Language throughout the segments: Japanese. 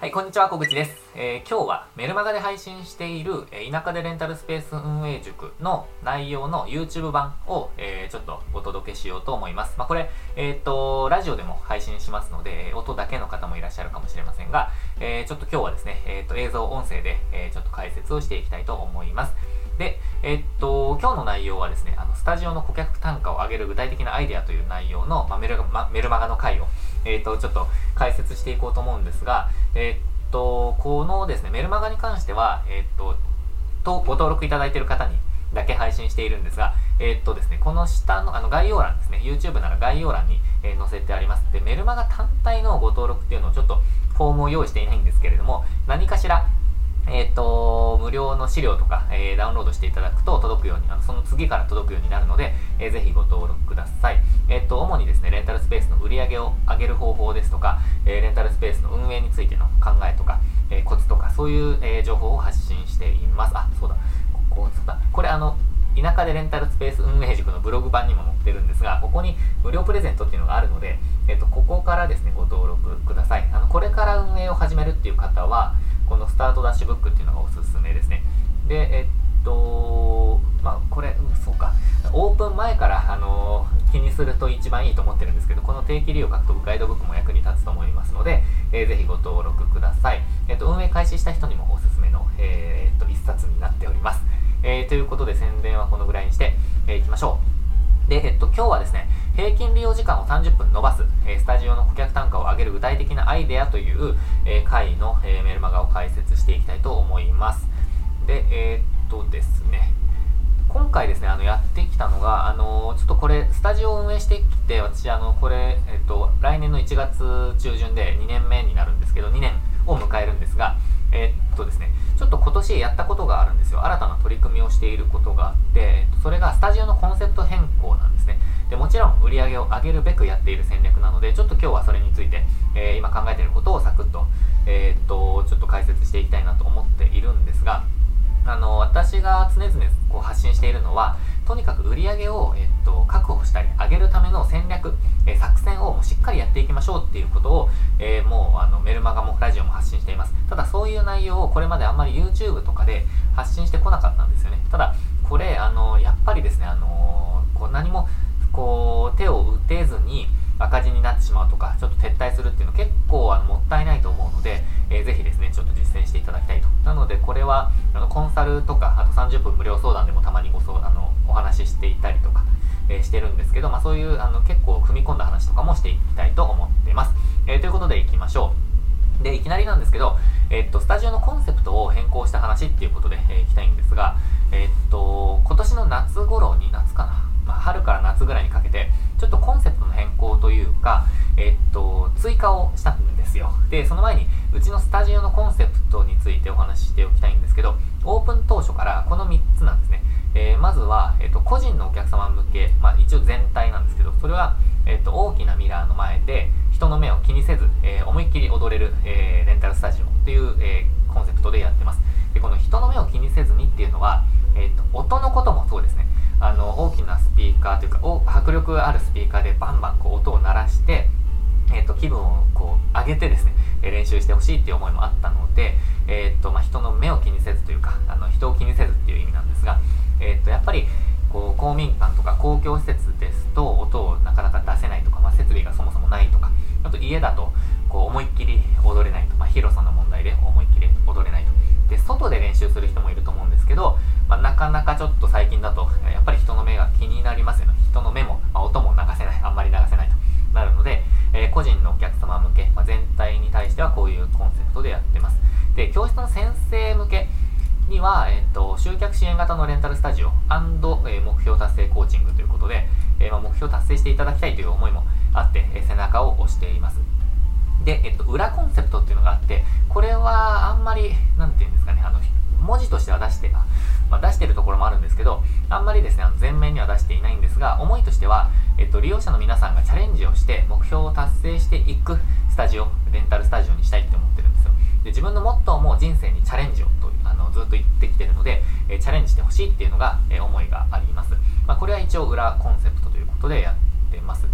はい、こんにちは、小口です。えー今日はメルマガで配信している、えー田舎でレンタルスペース運営塾の内容の YouTube 版を、えーちょっとお届けしようと思います。まあ、これ、えっ、と、ラジオでも配信しますので、音だけの方もいらっしゃるかもしれませんが、えちょっと今日はですね、えっ、と、映像、音声で、えちょっと解説をしていきたいと思います。で、えっと、今日の内容はですね、あの、スタジオの顧客単価を上げる具体的なアイデアという内容の、まあ、メルガまメルマガの回を、えっと、ちょっと解説していこうと思うんですが、えっと、このですね、メルマガに関しては、えっと、とご登録いただいている方にだけ配信しているんですが、えっとですね、この下のあの概要欄ですね、YouTube なら概要欄に、えー載せてあります。で、メルマガ単体のご登録っていうのをちょっとフォームを用意していないんですけれども、何かしらえっ、と、無料の資料とか、えーダウンロードしていただくと届くように、あのその次から届くようになるので、えーぜひご登録ください。えっ、と、主にですね、レンタルスペースの売り上げを上げる方法ですとか、えレンタルスペースの運営についての考えとか、えコツとか、そういう、え情報を発信しています。あ、そうだ。ここ、そうだ。これあの、田舎でレンタルスペース運営塾のブログ版にも載ってるんですが、ここに無料プレゼントっていうのがあるので、えっと、ここからですね、ご登録ください。あの、これから運営を始めるっていう方は、このスタートダッシュブックっていうのがおすすめですね。で、えっと、まあ、これ、そうか。オープン前から、あの気にすると一番いいと思ってるんですけど、この定期利用獲得ガイドブックも役に立つと思いますので、えーぜひご登録ください。えっと、運営開始した人にもおすすめの、えーっと、一冊になっております。えーということで宣伝はこのぐらいにして、えーいきましょう。で、えっと、今日はですね、平均利用時間を30分伸ばす、えースタジオの顧客上げる具体的なアイデアという、えー回の、えメルマガを解説していきたいと思います。で、えーっとですね、今回ですね、あの、やってきたのが、あのちょっとこれ、スタジオを運営してきて、私、あの、これ、えっと、来年の1月中旬で2年目になるんですけど、2年を迎えるんですが、えっとですね、ちょっと今年やったことがあるんですよ。新たな取り組みをしていることがあって、それがスタジオのコンセプト変更なんですね。で、もちろん売り上げを上げるべくやっている戦略なので、ちょっと今日はそれについて、えー今考えていることをサクッと、えーっと、ちょっと解説していきたいなと思っているんですが、あの私が常々こう発信しているのはとにかく売り上げを、えっと、確保したり上げるための戦略、えー作戦をもうしっかりやっていきましょうっていうことを、えーもうあのメルマガもラジオも発信しています。ただそういう内容をこれまであんまり YouTube とかで発信してこなかったんですよね。ただこれあのやっぱりですねあのこう何もこう手を打てずに赤字になってしまうとかちょっと撤退するっていうの結構あのもったいないと思うので、えーぜひですねちょっと実践していただきたいと。なのでこれはあのコンサルとかあと30分無料相談でもたまにご相あのお話ししていたりとか、えーしてるんですけど、まあ、そういうあの結構踏み込んだ話とかもしていきたいと思っています、えーということでいきましょう。でいきなりなんですけど、えっと、スタジオのコンセプトを変更した話っていうことで、えーいきたいんですが、えっと、今年の夏頃に、夏かな、まあ、春から夏ぐらいにかけて、ちょっとコンセプトの変更というか、えっと、追加をしたんですよ。で、その前に、うちのスタジオのコンセプトについてお話ししておきたいんですけど、オープン当初からこの3つなんですね。えーまずは、えっと、個人のお客様向け、まあ、一応全体なんですけど、それは、えっと、大きなミラーの前で、人の目を気にせず、えー思いっきり踊れる、えーレンタルスタジオっていう、えコンセプトでやってます。で、この人の目を気にせずにっていうのは、えっと、音のこともそうですね。あの、大きなスピーカーというか、お迫力あるスピーカーでバンバンこう音を鳴らして、えっと気分をこう上げてですね、練習してほしいっていう思いもあったので、えっとまあ、人の目を気にせずというかあの人を気にせずっていう意味なんですが、えっとやっぱりこう公民館とか公共施設ですと音をなかなか出せないとか、まあ、設備がそもそもないとかあと家だとこう思いっきり踊れないと、まあ、広さの問題で思いっきり踊れないと。で外で練習する人もいると思うんですけど、まあ、なかなかちょっと最近だとやっぱり人の目が気になりますよね。人の目も、まあ、音も流せない。あんまり流せないと。なるので、えー個人のお客様向け、まあ、全体に対してはこういうコンセプトでやってます。で教室の先生向けには、えっと集客支援型のレンタルスタジオえー目標達成コーチングということで、えーまあ、目標達成していただきたいという思いもあって、えー背中を押しています。で、えっと、裏コンセプトっていうのがあって、これはあんまり、なんていうんですかね、あの、文字としては出して、まあ、出してるところもあるんですけど、あんまりですね、あの前面には出していないんですが、思いとしては、えっと、利用者の皆さんがチャレンジをして、目標を達成していくスタジオ、レンタルスタジオにしたいって思ってるんですよ。で、自分のモットーも人生にチャレンジをとあのずっと言ってきてるので、えチャレンジしてほしいっていうのが、え思いがあります。まあ、これは一応裏コンセプトということでやってます。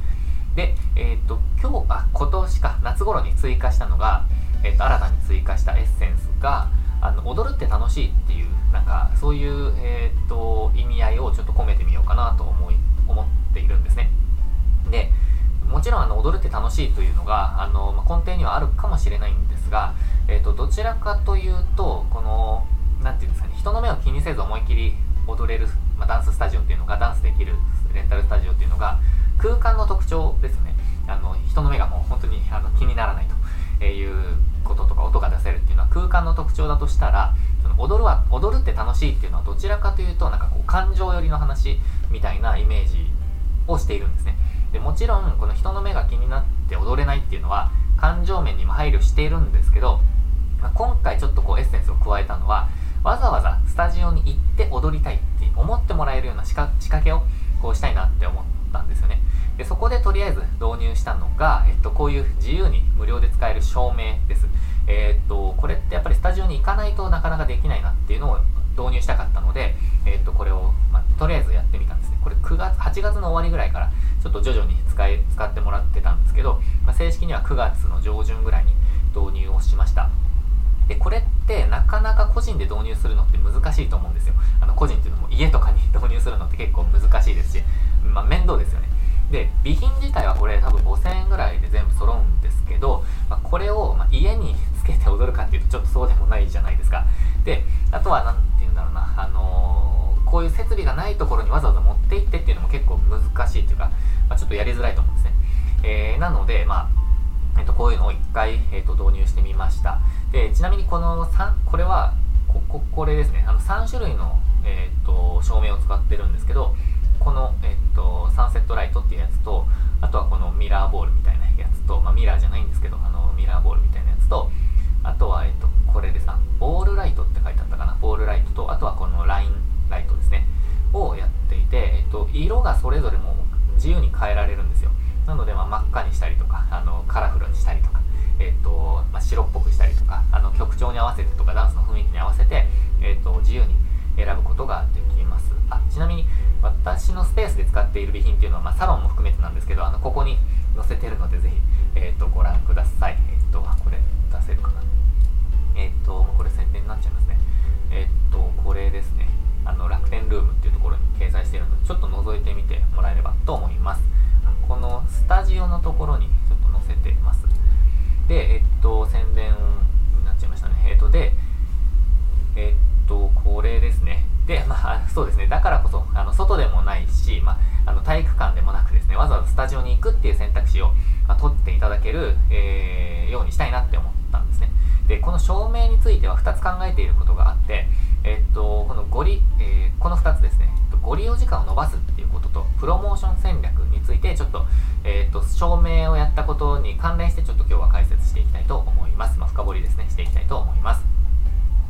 で、えっ、と、今日、あ、今年か、夏頃に追加したのが、えっ、と、新たに追加したエッセンスがあの踊るって楽しいっていうなんかそういう、えー、っと意味合いをちょっと込めてみようかなと思い思っているんですね。でもちろんあの踊るって楽しいというのがあの、まあ、根底にはあるかもしれないんですが、えー、っとどちらかというとこの何て言うんですかね人の目を気にせず思いっきり踊れる、まあ、ダンススタジオっていうのがダンスできるレンタルスタジオっていうのが空間の特徴ですね。あの人の目がもう本当にあの気にならないということとか音が出せるっていうのは空間の特徴だとしたらその踊るは踊るって楽しいっていうのはどちらかというとなんかこう感情寄りの話みたいなイメージをしているんですね。でもちろんこの人の目が気になって踊れないっていうのは感情面にも配慮しているんですけど、まあ、今回ちょっとこうエッセンスを加えたのはわざわざスタジオに行って踊りたいって思ってもらえるような仕掛けをこうしたいなって思ってたんですよねでそこでとりあえず導入したのが、えっと、こういう自由に無料で使える照明です。えー、っと、これってやっぱりスタジオに行かないとなかなかできないなっていうのを導入したかったので、え、っと、これを、まあ、とりあえずやってみたんですね。これ9月、8月の終わりぐらいからちょっと徐々に使い、使ってもらってたんですけど、まあ、正式には9月の上旬ぐらいに導入をしました。で、これってなかなか個人で導入するのって難しいと思うんですよ。あの個人っていうのも家とかに 導入するのって結構難しいですし、まあ、面倒ですよね。で備品自体はこれ多分5000円ぐらいで全部揃うんですけど、まあ、これを、ま家につけて踊るかっていうとちょっとそうでもないじゃないですか。であとは何て言うんだろうなあのー、こういう設備がないところにわざわざ持って行ってっていうのも結構難しいっていうか、まあ、ちょっとやりづらいと思うんですね、えー、なのでまあえっと、こういうのを1回、えっと、導入してみました。でちなみにこの3これはこここれですね。あの3種類の、えっと照明を使ってるんですけどこの、えっと、サンセットライトっていうやつと、あとはこのミラーボールみたいなやつと、まあ、ミラーじゃないんですけど、あの、ミラーボールみたいなやつと、あとは、えっと、これですな、ボールライトって書いてあったかな、ボールライトと、あとはこのラインライトですね、をやっていて、えっと、色がそれぞれも自由に変えられるんですよ。なので、まあ、真っ赤にしたりとか、あの、カラフルにしたりとか、えっと、まあ、白っぽくしたりとか、あの、曲調に合わせてとか、ダンスの雰囲気に合わせて、えっと、自由に選ぶことができます。あ、ちなみに、私のスペースで使っている備品っていうのは、まあ、サロンも含めてなんですけど、あのここに載せてるので、ぜひ、えーと、ご覧ください。えっ、ー、と、これ出せるかな。えっ、ー、と、これ宣伝になっちゃいますね。えっ、ー、と、これですね。あの楽天ルームっていうところに掲載しているので、ちょっと覗いてみてもらえればと思います。このスタジオのところにちょっと載せています。で、えっと、宣伝なっちゃいましたね。えっと、で、えっと、これで。まあ、そうですね。だからこそ、あの、外でもないし、まあ、あの、体育館でもなくですね、わざわざスタジオに行くっていう選択肢を、まあ、取っていただける、えー、ようにしたいなって思ったんですね。で、この照明については2つ考えていることがあって、えっと、このご利、えー、この2つですね、ご利用時間を延ばすっていうことと、プロモーション戦略について、ちょっと、えっと、照明をやったことに関連して、ちょっと今日は解説していきたいと思います。まあ、深掘りですね、していきたいと思います。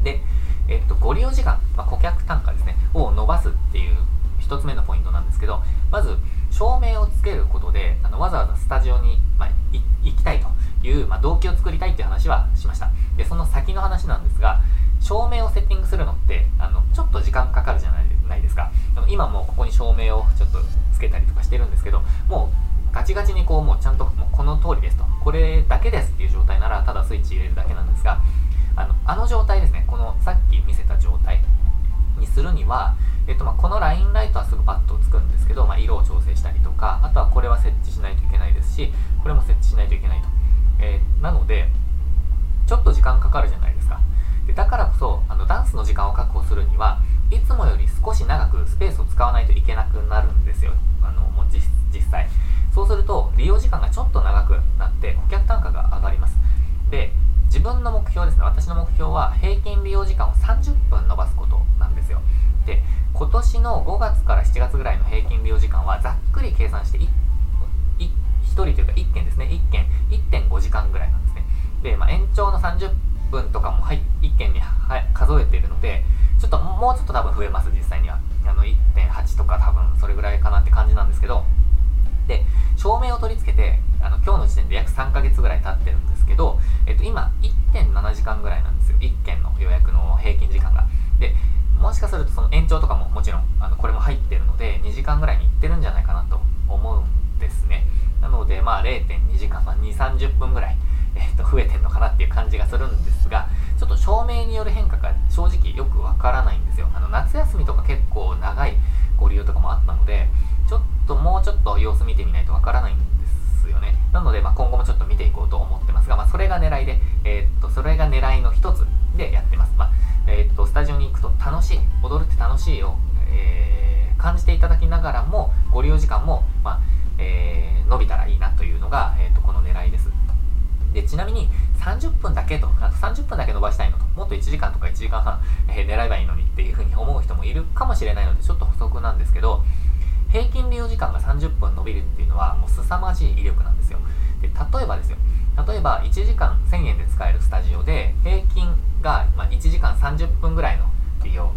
で、えっと、ご利用時間、まあ、顧客単価ですね、を伸ばすっていう一つ目のポイントなんですけど、まず、照明をつけることで、あのわざわざスタジオに、まあ、行きたいという、まあ、動機を作りたいっていう話はしました。で、その先の話なんですが、照明をセッティングするのって、あの、ちょっと時間かかるじゃないですか。今もうここに照明をちょっとつけたりとかしてるんですけど、もうガチガチにこう、もうちゃんともうこの通りですと、これだけですはざっくり計算して1人というか1件ですね。1件。1.5時間ぐらいなんですね。で、まあ、延長の30分とかも、はい、1件に、はい、数えているのでちょっともうちょっと多分増えます実際にはあの1.8とか多分それぐらいかなって感じなんですけどで照明を取り付けてあの今日の時点で約3ヶ月ぐらい経ってるんですけど、えっと、今1.7時間ぐらいなんですよ1件の予約の平均時間がでもしかするとその延長とかももちろんあのこれも入ってるので2時間ぐらいにいってるんじゃないかなと思うんですねなのでまあ0.2時間、まあ、2 3 0分ぐらい、えっと、増えてんのかなっていう感じがするんですが、ちょっと照明による変化が正直よくわからないんですよ。あの、夏休みとか結構長いご利用とかもあったので、ちょっともうちょっと様子見てみないとわからないんですよね。なので、まあ、今後もちょっと見ていこうと思ってますが、まあ、それが狙いで、えー、っと、それが狙いの一つでやってます。まあ、えー、っと、スタジオに行くと楽しい、踊るって楽しいを、えー、感じていただきながらも、ご利用時間も、まあ、え伸びたらいいなというのが、えっと、この狙いです。で、ちなみに30分だけと、あと30分だけ伸ばしたいのと、もっと1時間とか1時間半、えー、狙えばいいのにっていうふうに思う人もいるかもしれないので、ちょっと補足なんですけど、平均利用時間が30分伸びるっていうのは、もう凄まじい威力なんですよ。で、例えばですよ、例えば1時間1000円で使えるスタジオで、平均が、ま1時間30分ぐらいの利用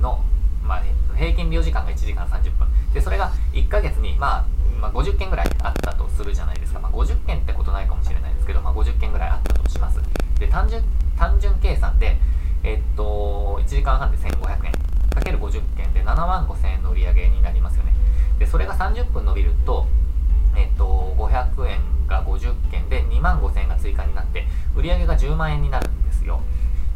の、まあ、平均利用時間が1時間30分。で、それが1ヶ月に、まあ、まあ、50件ぐらいあったとするじゃないですか。まあ、50件ってことないかもしれないですけど、まあ、50件ぐらいあったとします。で、単純、単純計算で、え、っと、1時間半で1500円。かける50件で7万5000円の売り上げになりますよね。で、それが30分伸びると、え、っと、500円が50件で2万5000円が追加になって、売り上げが10万円になるんですよ。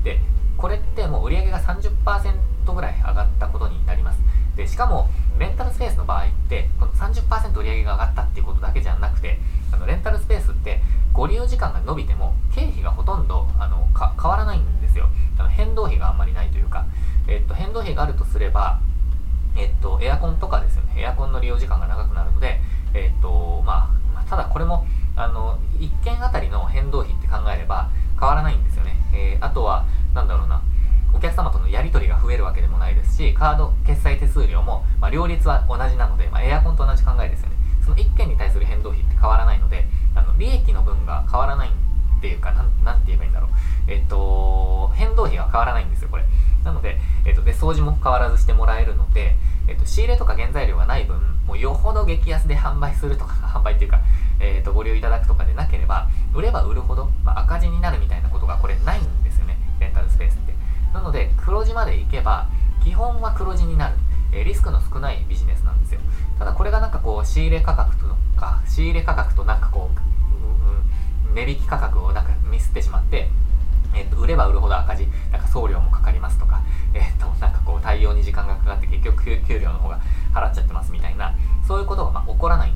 で、これってもう売り上げが30%ぐらい上がったことになります。で、しかも、レンタルスペースの場合って、この30%売り上げが上がったっていうことだけじゃなくて、あのレンタルスペースってご利用時間が伸びても経費がほとんどあの変わらないんですよ。あの変動費があんまりないというか、えっと、変動費があるとすれば、えっと、エアコンとかですよね。エアコンの利用時間が長くなるので、えっと、まあ、ただこれも、あの、1件あたりの変動費って考えれば変わらないんですよね。えー、あとは、なんだろうな、お客様とのやり取りが増えるわけでもないですし、カード決済手数料も、まあ、両立は同じなので、まあ、エアコンと同じ考えですよね。その1件に対する変動費って変わらないので、あの利益の分が変わらないっていうか、なん、なんて言えばいいんだろう。えっと、変動費は変わらないんですよ、これ。なので、えっと、で、掃除も変わらずしてもらえるので、えっと、仕入れとか原材料がない分、もうよほど激安で販売するとか、販売っていうか、えっと、ご利用いただくとかでなければ、売れば売るほど、まあ、赤字になるみたいなことがこれないんですよね、レンタルスペースって。なので、黒字まで行けば、基本は黒字になる。えリスクの少ないビジネスなんですよ。ただこれがなんかこう、仕入れ価格とか、仕入れ価格となんかこう、うん、値引き価格をなんかミスってしまって、えっ、と、売れば売るほど赤字、なんか送料もかかりますとか、えっ、と、なんかこう、対応に時間がかかって結局給料の方が払っちゃってますみたいな、そういうことがま起こらない、起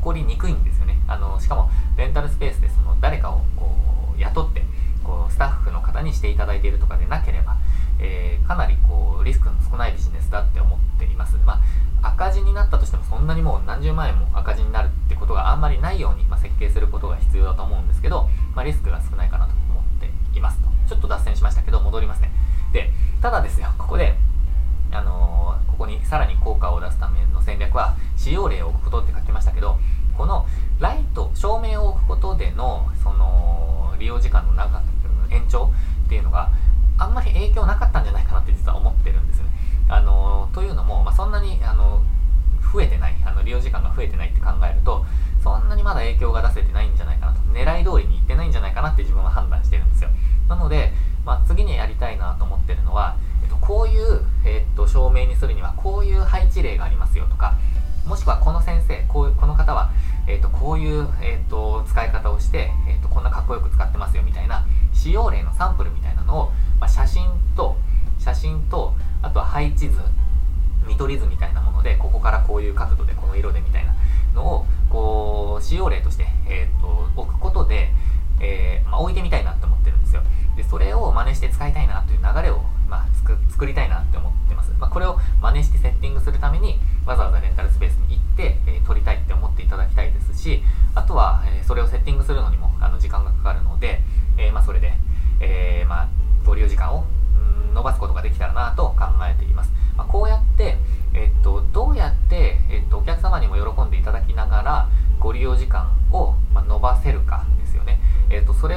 こりにくいんですよね。あの、しかも、レンタルスペースでその、誰かをこう、雇って、こうスタッフの方にしていただいているとかでなければ、えー、かなりこうリスクの少ないビジネスだって思っています。まあ、赤字になったとしてもそんなにもう何十万円も赤字になるってことがあんまりないように、まあ、設計することが必要だと思うんですけど、まあ、リスクが少ないかなといますと。ちょっと脱線しましたけど戻りますね。で、ただですよ、ここで、あのー、ここにさらに効果を出すための戦略は使用例を置くことって書きましたけど、このライト、照明を置くことでの、その、利用時間の長さ延長っていうのがあんまり影響なかったんじゃないかなって実は思ってるんですよね。あのというのも、まあ、そんなにあの増えてないあの利用時間が増えてないって考えるとそんなにまだ影響が出せてないんじゃないかなと。狙い通りにいってないんじゃないかなって自分は判断してるんですよ。なので、まあ、次にやりたいなと思ってるのは、えっと、こういう、えっと、証明にするにはこういう配置例がありますよとかもしくはこの先生こうこの方は、えっと、こういう、えっと、使い方をして、えっと、こんなかっこよく使ってますよみたいな使用例のサンプルみたいなのを、まあ、写真と写真とあとは配置図見取り図みたいなものでここからこういう角度でこの色でみたいなのを使用例として、えーと、置くことで、えー、まあ、置いてみたいなと思ってるんですよ。でそれを真似して使いたいなという流れを、まあ、作りたいなって思ってます、まあ、これを真似してセッティングするためにわざわざレンタルスペースに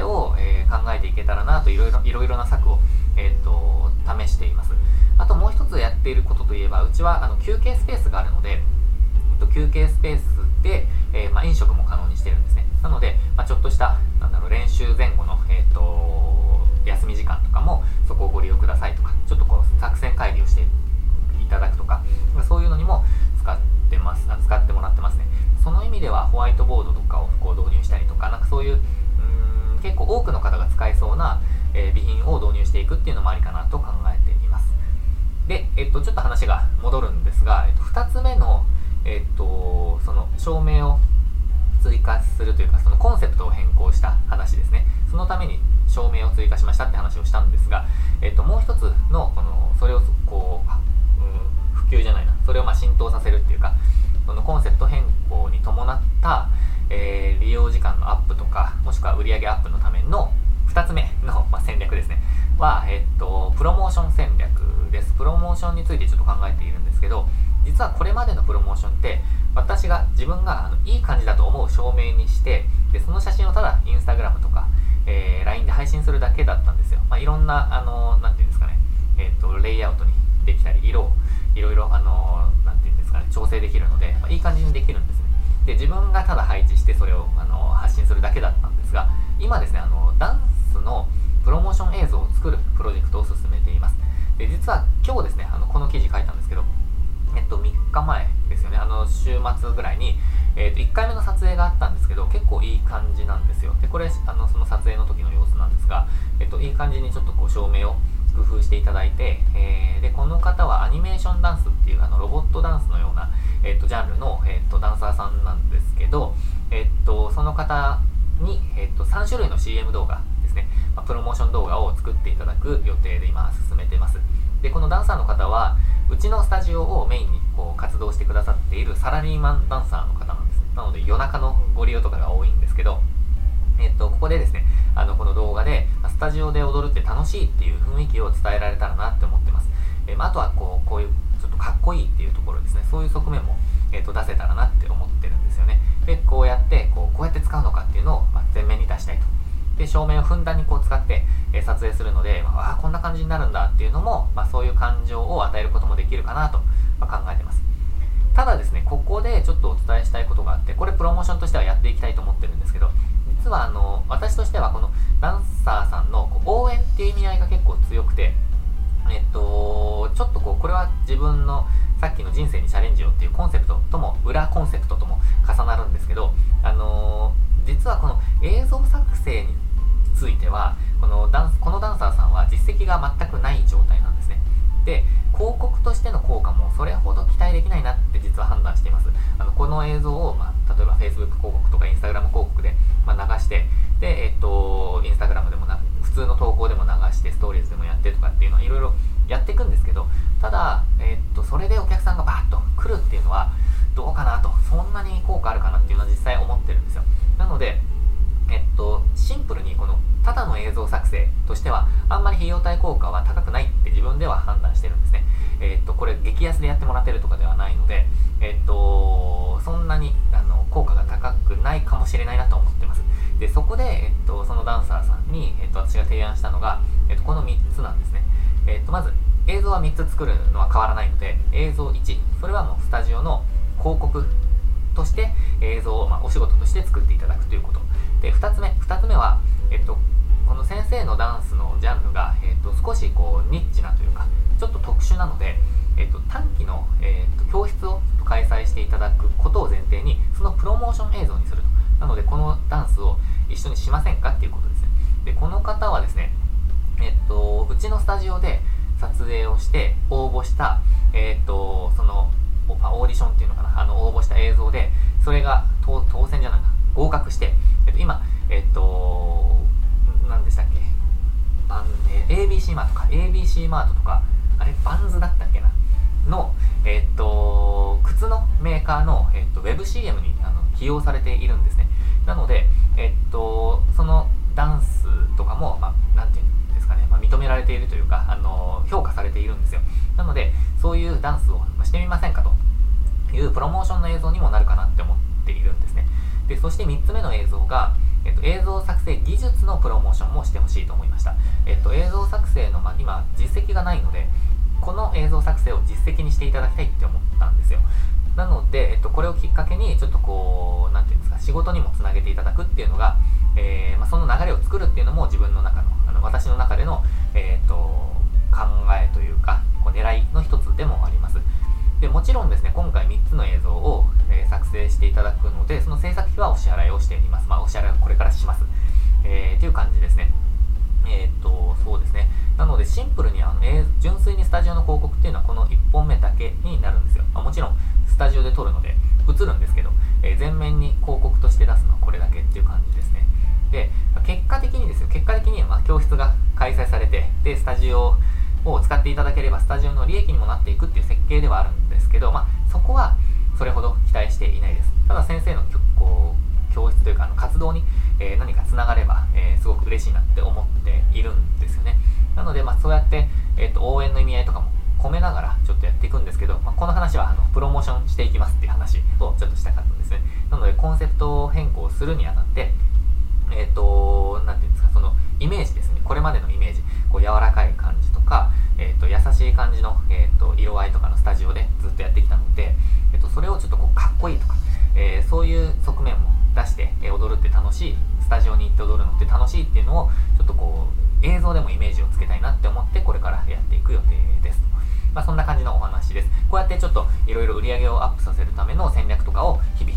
れを、えー、考えていけたらなといろいろ、いろいろな策を、えっと、試しています。あともう一つやっていることといえば、うちはあの休憩スペースがあるので、えっと、休憩スペースで、えー、まあ、飲食も可能にしてるんですね。なので、まあ、ちょっとした、なんだろう、練習前後の、えっと、休み時間とかもそこをご利用くださいとか、ちょっとこう作戦会議をしていただくとか、そういうのにも使ってます、使ってもらってますね。その意味ではホワイトボードとかをこう導入したりとか、なんかそういう、うん結多くの方が使えそうな、え備品を導入していくっていうのもありかなと考えています。で、えっと、ちょっと話が戻るんですが、えっと、2つ目の、えっと、その照明を追加するというかそのコンセプトを変更した話ですね。そのために照明を追加しましたって話をしたんですが、えっと、もう一つのこのそれをこう、もしくは売上アップのための2つ目の、ま戦略ですね。は、えっと、プロモーション戦略です。プロモーションについてちょっと考えているんですけど実はこれまでのプロモーションって私が自分があのいい感じだと思う照明にしてでその写真をただインスタグラムとか、えー、LINE で配信するだけだったんですよ、まあ、いろんなあのなんていうんですかね、えーと、レイアウトにできたり色をいろいろあのなんていうんですかね。調整できるので、まあ、いい感じにできるんですね。で自分がただ配置してそれをあの発信するだけだったんですが今ですねあのダンスのプロモーション映像を作るプロジェクトを進めていますで実は今日ですねあのこの記事書いたんですけどえっと、3日前ですよね、あの週末ぐらいに、えっと、1回目の撮影があったんですけど、結構いい感じなんですよ。で、これ、あのその撮影の時の様子なんですが、えっと、いい感じにちょっとこう照明を工夫していただいて、えー、で、この方はアニメーションダンスっていうあのロボットダンスのような、えっと、ジャンルの、えっと、ダンサーさんなんですけど、えっと、その方に、えっと、3種類の CM 動画ですね、まあ、プロモーション動画を作っていただく予定で今進めてます。で、このダンサーの方は、うちのスタジオをメインにこう活動してくださっているサラリーマンダンサーの方なんです。なので夜中のご利用とかが多いんですけど、えっと、ここでですね、あの、この動画で、スタジオで踊るって楽しいっていう雰囲気を伝えられたらなって思ってます。えまあ、あとは、こう、こういう、ちょっとかっこいいっていうところですね、そういう側面も、えっと、出せたらなって思ってで。こうやって、こう、こうやって使うのかっていうのを、ま、前面に出したいと。で、照明をふんだんにこう使って、え撮影するので、まあ、あこんな感じになるんだっていうのも、まあ、そういう感情を与えることもできるかなと、ま考えてます。ただですね、ここでちょっとお伝えしたいことがあって、これプロモーションとしてはやっていきたいと思ってるんですけど、実はあの、私としてはこのダンサーさんの応援っていう意味合いが結構強くて、えっと、ちょっとこう、これは自分のさっきの人生にチャレンジをっていうコンセプトとも、裏コンセプトとも重なるんですけど、あのー、実はこの映像作成については、このダンス、このダンサーさんは実績が全くない状態なんですね。で、広告としての効果もそれほど期待できないなって実は判断しています。あのこの映像を、まあ、例えば Facebook 広告とか Instagram 広告で、まあ、流して、で、えっと、Instagram でもな、普通の投稿でも流して、ストーリーズでもやってとかっていうのはいろいろやっていくんですけど、ただ、えっと、それでお客さんがバーッと来るっていうのは、どうかなと、そんなに効果あるかなっていうのは実際思ってるんですよ。なので、えっと、シンプルにこのただの映像作成としてはあんまり費用対効果は高くないって自分では判断してるんですね。えっと、これ激安でやってもらってるとかではないので、えっと、そんなにあの効果が高くないかもしれないなと思ってます。で、そこで、えっと、そのダンサーさんに、えっと、私が提案したのが、えっと、この3つなんですね。えっと、まず、映像は3つ作るのは変わらないので、映像1、それはもうスタジオの広告として映像を、まあ、お仕事として作っていただくということ。で、2つ目、2つ目は、えっと、この先生のダンスのジャンルが、えっと、少しこうニッチなというか、ちょっと特殊なので、えっと、短期の、えっと、教室を開催していただくことを前提に、そのプロモーション映像にすると。なので、このダンスを一緒にしませんかっていうことですね。で、この方はですね、えっと、ちのスタジオで撮影をして応募した、えっと、その、オーディションっていうのかな、あの、応募した映像で、それが当選じゃないな、合格して、えっと、今、えっと、何でしたっけバン、えー、ABC マートか、ABC マートとか、あれ、バンズだったっけなの、えっと、靴のメーカーの、えっと、WebCM にあの起用されているんですね。なので、えっと、そのダンスとかも、まあ、なんていうんですか、認められているというか、あの、評価されているんですよ。なので、そういうダンスをしてみませんかというプロモーションの映像にもなるかなって思っているんですね。で、そして3つ目の映像が、えっと、映像作成技術のプロモーションもしてほしいと思いました。えっと、映像作成の、ま、今、実績がないので、この映像作成を実績にしていただきたいって思ったんですよ。なので、えっと、これをきっかけに、ちょっとこう、なんていうんですか、仕事にもつなげていただくっていうのが、えー、まあ、その流れを作るっていうのも自分の中の、あの私の中での、えー、っと、考えというか、こう狙いの一つでもあります。でもちろんですね、今回3つの映像を、えー、作成していただくので、その制作費はお支払いをしています。まあ、お支払いはこれからします。えー、っていう感じですね。えー、っと、そうですね。なのでシンプルにあの、えー、純粋にスタジオの広告っていうのはこの1本目だけになるんですよ。まあ、もちろんスタジオで撮るので映るんですけど、えー、全面に広告として出すのはこれだけっていう感じですね。で、結果的にですよ、結果的にはま教室が開催されて、で、スタジオを使っていただければスタジオの利益にもなっていくっていう設計ではあるんですけど、まあ、そこはそれほど期待していないです。ただ先生のこう教室というかあの活動に、えー、何かつながれば、えー、すごく嬉しいなって思っているんですよね。なので、まあ、そうやって、えーと、応援の意味合いとかも込めながらちょっとやっていくんですけど、まあ、この話はあのプロモーションしていきますっていう話をちょっとしたかったんですね。なのでコンセプトを変更するにあたって、えっ、ー、と、なんていうんですか、そのイメージですね。これまでのイメージ、こう柔らかい感じとか、えっ、ー、と、優しい感じの、えっ、ー、と、色合いとかのスタジオでずっとやってきたので、えっ、と、それをちょっとこう、かっこいいとか、えそういう側面も出して、え踊るって楽しい、スタジオに行って踊るのって楽しいっていうのを、ちょっとこう、映像でもイメージをつけたいなって思って、これからやっていく予定です。まあ、そんな感じのお話です。こうやってちょっといろいろ売り上げをアップさせるための戦略とかを日々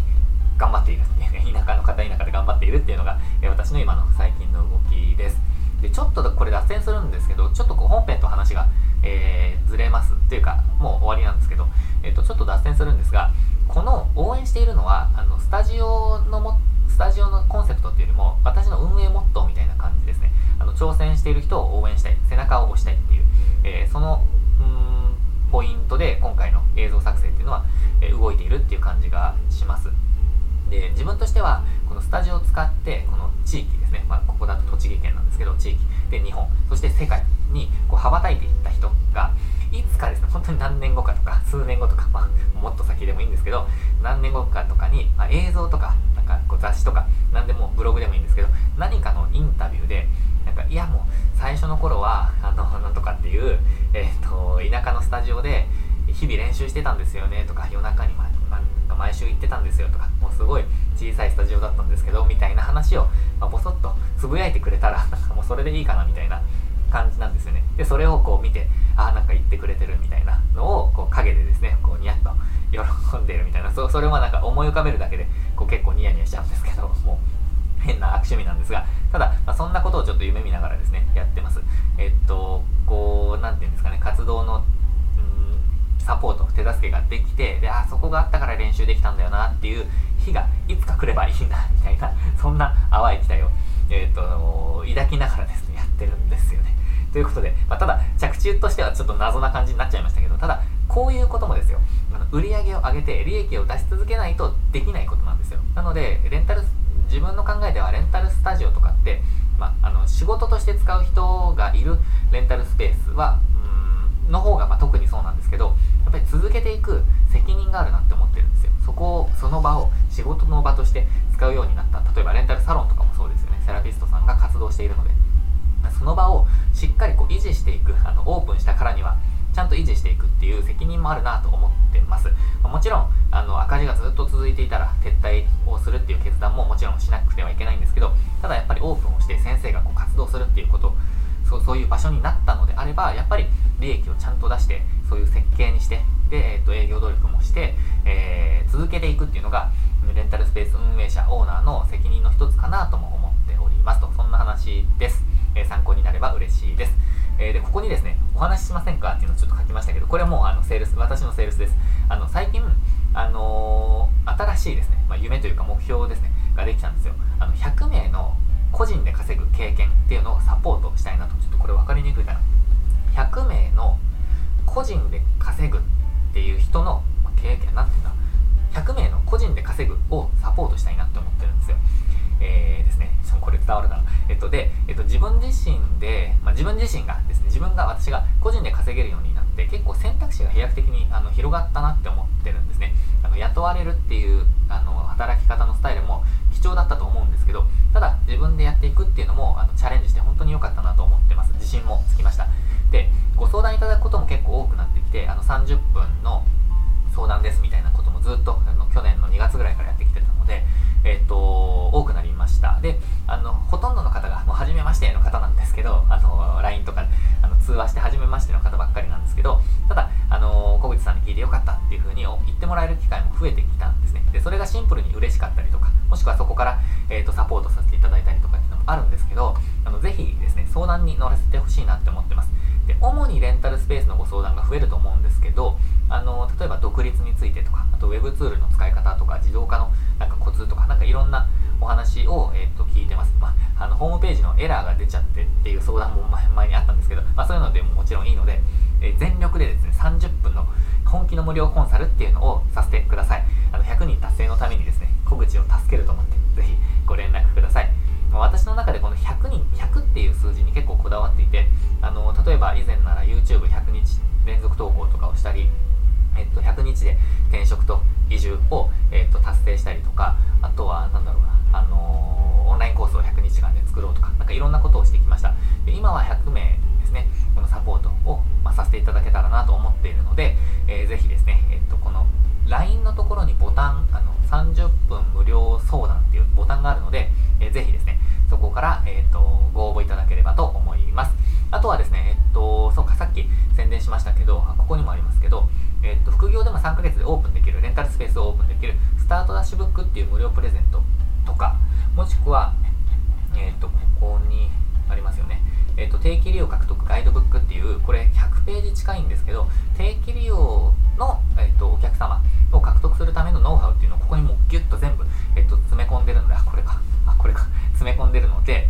頑張っているっていうね、田舎の方田舎で頑張っているっていうのが、え私の今の最近の動きです。で、ちょっとこれ脱線するんですけど、ちょっとこう本編と話が、えー、ずれますっていうか、もう終わりなんですけど、えっ、ー、と、ちょっと脱線するんですが、この応援しているのは、あの、スタジオのも、スタジオのコンセプトっていうよりも、私の運営モットーみたいな感じですね。あの、挑戦している人を応援したい、背中を押したいっていう、ですよとかもうすごい小さいスタジオだったんですけどみたいな話を、まあ、ボソッとつぶやいてくれたらなんかもうそれでいいかなみたいな感じなんですよね。でそれをこう見てああなんか言ってくれてるみたいなのをこう陰でですねこうニヤッと喜んでるみたいなそそれはなんか思い浮かべるだけでこう結構ニヤニヤしちゃうんですけど もう変な悪趣味なんですがただ、まあ、そんなことをちょっと夢見ながらですねやってます。えっとこう何て言うんですかね活動のサポート、手助けができて、で、あ、そこがあったから練習できたんだよなっていう日がいつか来ればいいな、みたいな、そんな淡い期待を、えっ、と、抱きながらですね、やってるんですよね。ということで、まあ、ただ、着地としてはちょっと謎な感じになっちゃいましたけど、ただ、こういうこともですよ、あの売り上げを上げて利益を出し続けないとできないことなんですよ。なので、レンタル、自分の考えではレンタルスタジオとかって、まあ、あの仕事として使う人がいるレンタルスペースは、の方がま特にそうなんですけどやっぱり続けていく責任があるなって思ってるんですよ。そこをその場を仕事の場として使うようになった。例えばレンタルサロンとかもそうですよね。セラピストさんが活動しているので。その場をしっかりこう維持していく。あのオープンしたからにはちゃんと維持していくっていう責任もあるなと思ってます。もちろん、あの、赤字がずっと続いていたら撤退をするっていう決断ももちろんしなくてはいけないんですけど、ただやっぱりオープンをして先生がこう活動するっていうことそうそういう場所になったのであればやっぱり利益をちゃんと出してそういう設計にしてで、えー、と営業努力もして、えー、続けていくっていうのがレンタルスペース運営者オーナーの責任の一つかなとも思っておりますと。そんな話です、えー、参考になれば嬉しいです。えー、でここにですねお話ししませんかっていうのをちょっと書きましたけどこれはもうあのセールス私のセールスです。あの最近あの、新しいですね、まあ、夢というか目標ですねができたんですよ。あの100名の個人で稼ぐ経験っていうのをサポートしたいなとちょっとこれ分かりにくいかな100名の個人で稼ぐっていう人の経験なんていうんだ100名の個人で稼ぐをサポートしたいなって思ってるんですよえー、ですね、これ伝わるかな。えっと、で、えっと、自分自身で、まあ、自分自身がですね、自分が、私が個人で稼げるようになって、結構選択肢が飛躍的にあの広がったなって思ってるんですね。あの雇われるっていうあの働き方のスタイルも貴重だったと思うんですけど、ただ自分でやっていくっていうのもあのチャレンジして本当に良かったなと思ってます。自信もつきました。で、ご相談いただくことも結構多くなってきて、あの30分の相談ですみたいなこともずっとあの去年の2月ぐらいからやってきてたので、えっ、と、多くなりました。で、スペースのご相談が増えるとしたり、えっと、100日で転職と移住を詰め込んでるのであこれか。あこれか。詰め込んでるので